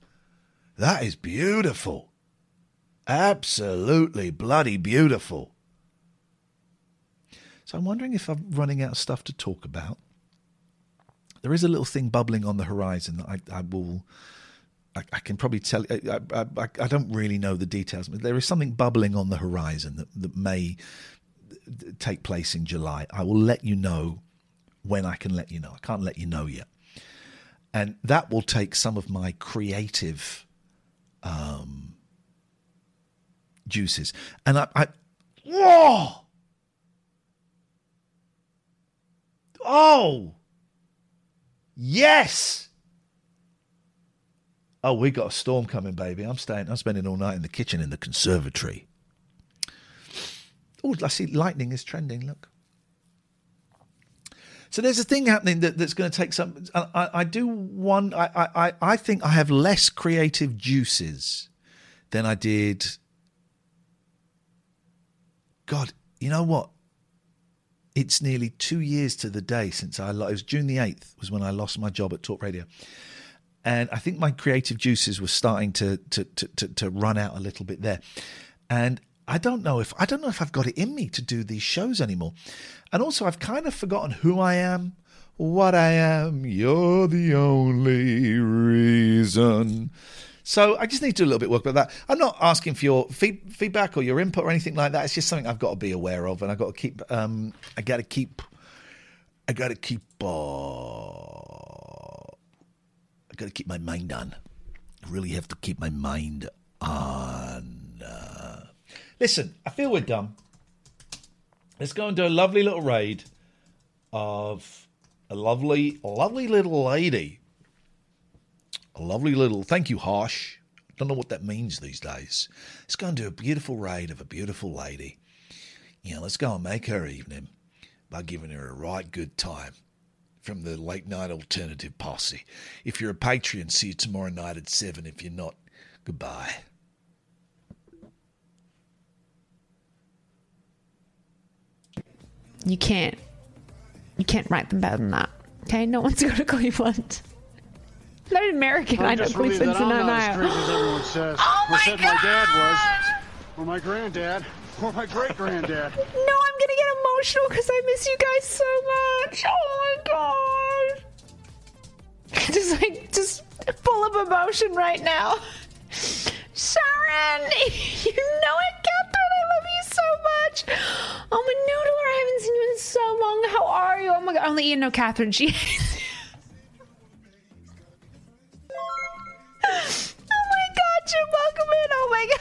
Speaker 2: That is beautiful. Absolutely bloody beautiful. So I'm wondering if I'm running out of stuff to talk about. There is a little thing bubbling on the horizon that I, I will. I, can probably tell. I, I, I, don't really know the details, but there is something bubbling on the horizon that, that may take place in July. I will let you know when I can let you know. I can't let you know yet. And that will take some of my creative um, juices. And I, I whoa! Oh! Yes! Oh, we got a storm coming, baby. I'm staying. I'm spending all night in the kitchen in the conservatory. Oh, I see lightning is trending. Look. So there's a thing happening that, that's going to take some. I, I do one. I, I I think I have less creative juices than I did. God, you know what? It's nearly two years to the day since I. It was June the eighth was when I lost my job at Talk Radio, and I think my creative juices were starting to to to to, to run out a little bit there, and I don't know if I don't know if I've got it in me to do these shows anymore, and also I've kind of forgotten who I am, what I am. You're the only reason. So I just need to do a little bit of work about that. I'm not asking for your feed, feedback or your input or anything like that. It's just something I've got to be aware of, and I've got to keep. Um, I got to keep. I got to keep. Uh, got to keep my mind on. I really have to keep my mind on. Uh, listen, I feel we're done. Let's go and do a lovely little raid of a lovely, lovely little lady. A lovely little. Thank you, Harsh. Don't know what that means these days. Let's go and do a beautiful raid of a beautiful lady. Yeah, let's go and make her evening by giving her a right good time from the late night alternative posse. If you're a Patreon, see you tomorrow night at seven. If you're not, goodbye.
Speaker 22: You can't. You can't write them better than that. Okay, no one's going to Cleveland. Not an American. I
Speaker 23: I'm
Speaker 22: know
Speaker 23: just relieved
Speaker 22: Cleveland's
Speaker 23: that
Speaker 22: in
Speaker 23: I'm not as
Speaker 22: Ohio.
Speaker 23: crazy as everyone says.
Speaker 22: Oh
Speaker 23: or
Speaker 22: my
Speaker 23: said my dad was, or my granddad, or my great granddad.
Speaker 22: No, I'm gonna get emotional because I miss you guys so much. Oh my god. Just like, just full of emotion right now. Sharon, you know it, Catherine. I love you so much. Oh, my noodle, I haven't seen you in so long. How are you? Oh my god, only you know Catherine. She Oh my god, Jim, welcome in. Oh my god.